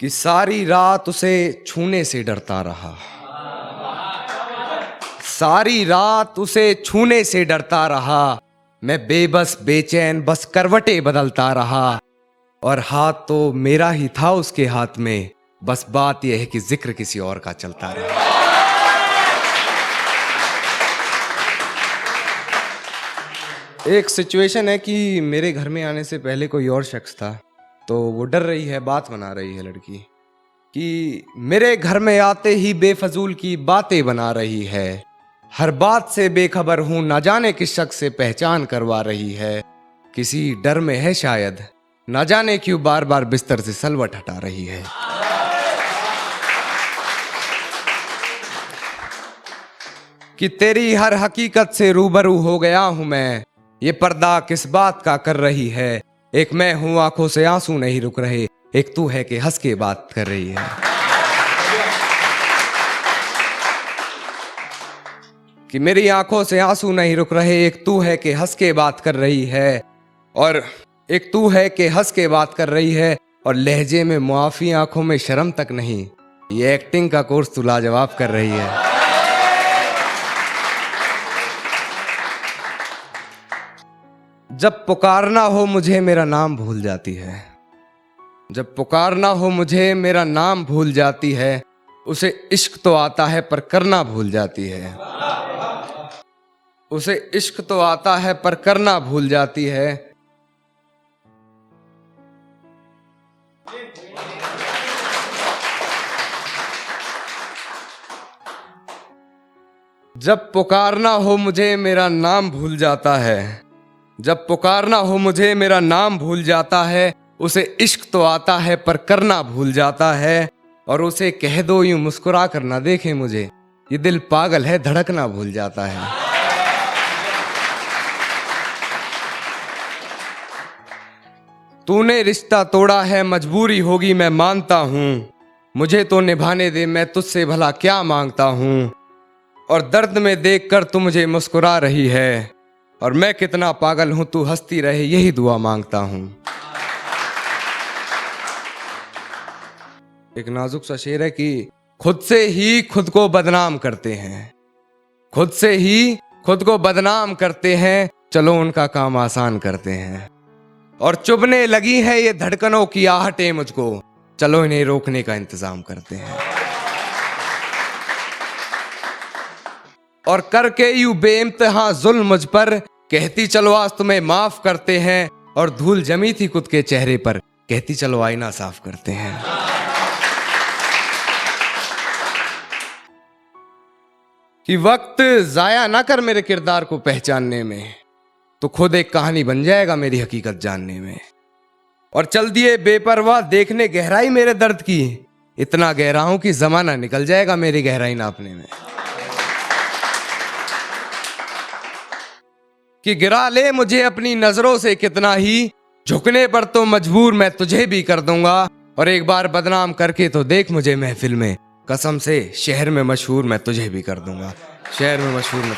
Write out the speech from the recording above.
कि सारी रात उसे छूने से डरता रहा। सारी रात उसे छूने से डरता रहा। मैं बेबस, बेचैन, बस करवटे बदलता रहा। और हाथ तो मेरा ही था उसके हाथ में। बस बात यह है कि ज़िक्र किसी और का चलता रहा। एक सिचुएशन है कि मेरे घर में आने से पहले कोई और शख्स था। तो वो डर रही है, बात बना रही है लड़की, कि मेरे घर में आते ही बेफजूल की बातें बना रही है। हर बात से बेखबर हूँ, ना जाने किस शख्स से पहचान करवा रही है। किसी डर में है शायद, ना जाने क्यों बार बार बिस्तर से सलवट हटा रही है। कि तेरी हर हकीकत से रूबरू हो गया हूँ मैं, ये पर्दा किस बात का कर रही है? एक मैं हूँ, आँखों से आँसू नहीं रुक रहे। एक तू है कि हंस के बात कर रही है। कि मेरी आँखों से आँसू नहीं रुक रहे, एक तू है कि हंस के बात कर रही है। और एक तू है कि हंस के बात कर रही है, और लहजे में मुआफी आँखों में शर्म तक नहीं। ये एक्टिंग का कोर्स तू लाजवाब कर रही है। जब पुकारना हो मुझे मेरा नाम भूल जाती है। जब पुकारना हो मुझे मेरा नाम भूल जाती है, उसे इश्क तो आता है पर करना भूल जाती है। उसे इश्क तो आता है पर करना भूल जाती है। जब पुकारना हो मुझे मेरा नाम भूल जाता है जब पुकारना हो मुझे, मेरा नाम भूल जाता है। उसे इश्क तो आता है, पर करना भूल जाता है। और उसे कह दो, यूँ मुस्कुरा कर ना देखे मुझे। ये दिल पागल है, धड़कना भूल जाता है। तूने रिश्ता तोड़ा है, मजबूरी होगी, मैं मानता हूँ। मुझे तो निभाने दे, मैं तुझसे भला क्या माँगता हूँ। और दर्द में देखकर तू मुझे मुस्कुरा रही है। और मैं कितना पागल हूँ, तू हंसती रहे, यही दुआ माँगता हूँ। एक नाजुक सा शेर है कि खुद से ही खुद को बदनाम करते हैं। खुद से ही खुद को बदनाम करते हैं, चलो उनका काम आसान करते हैं। और चुभने लगी है ये धड़कनों की आहटें मुझको, चलो इन्हें रोकने का इंतज़ाम करते हैं। और करके यू बेइम्तहा जुल्म मुझ पर कहती, चलो आज तुम्हें माफ़ करते हैं। और धूल जमी थी खुद के चेहरे पर। कहती, चलो आईना साफ़ करते हैं। कि वक्त जाया ना कर मेरे किरदार को पहचानने में तो खुद एक कहानी बन जाएगा मेरी हकीकत जानने में। और चल दिए बेपरवाह देखने गहराई मेरे दर्द की, इतना गहरा हूँ कि जमाना निकल जाएगा मेरी गहराई नापने में। कि गिरा ले मुझे अपनी नज़रों से कितना ही। झुकने पर तो मजबूर मैं तुझे भी कर दूँगा। और एक बार बदनाम करके तो देख मुझे महफिल में। कसम से शहर में मशहूर मैं तुझे भी कर दूँगा। शहर में मशहूर मैं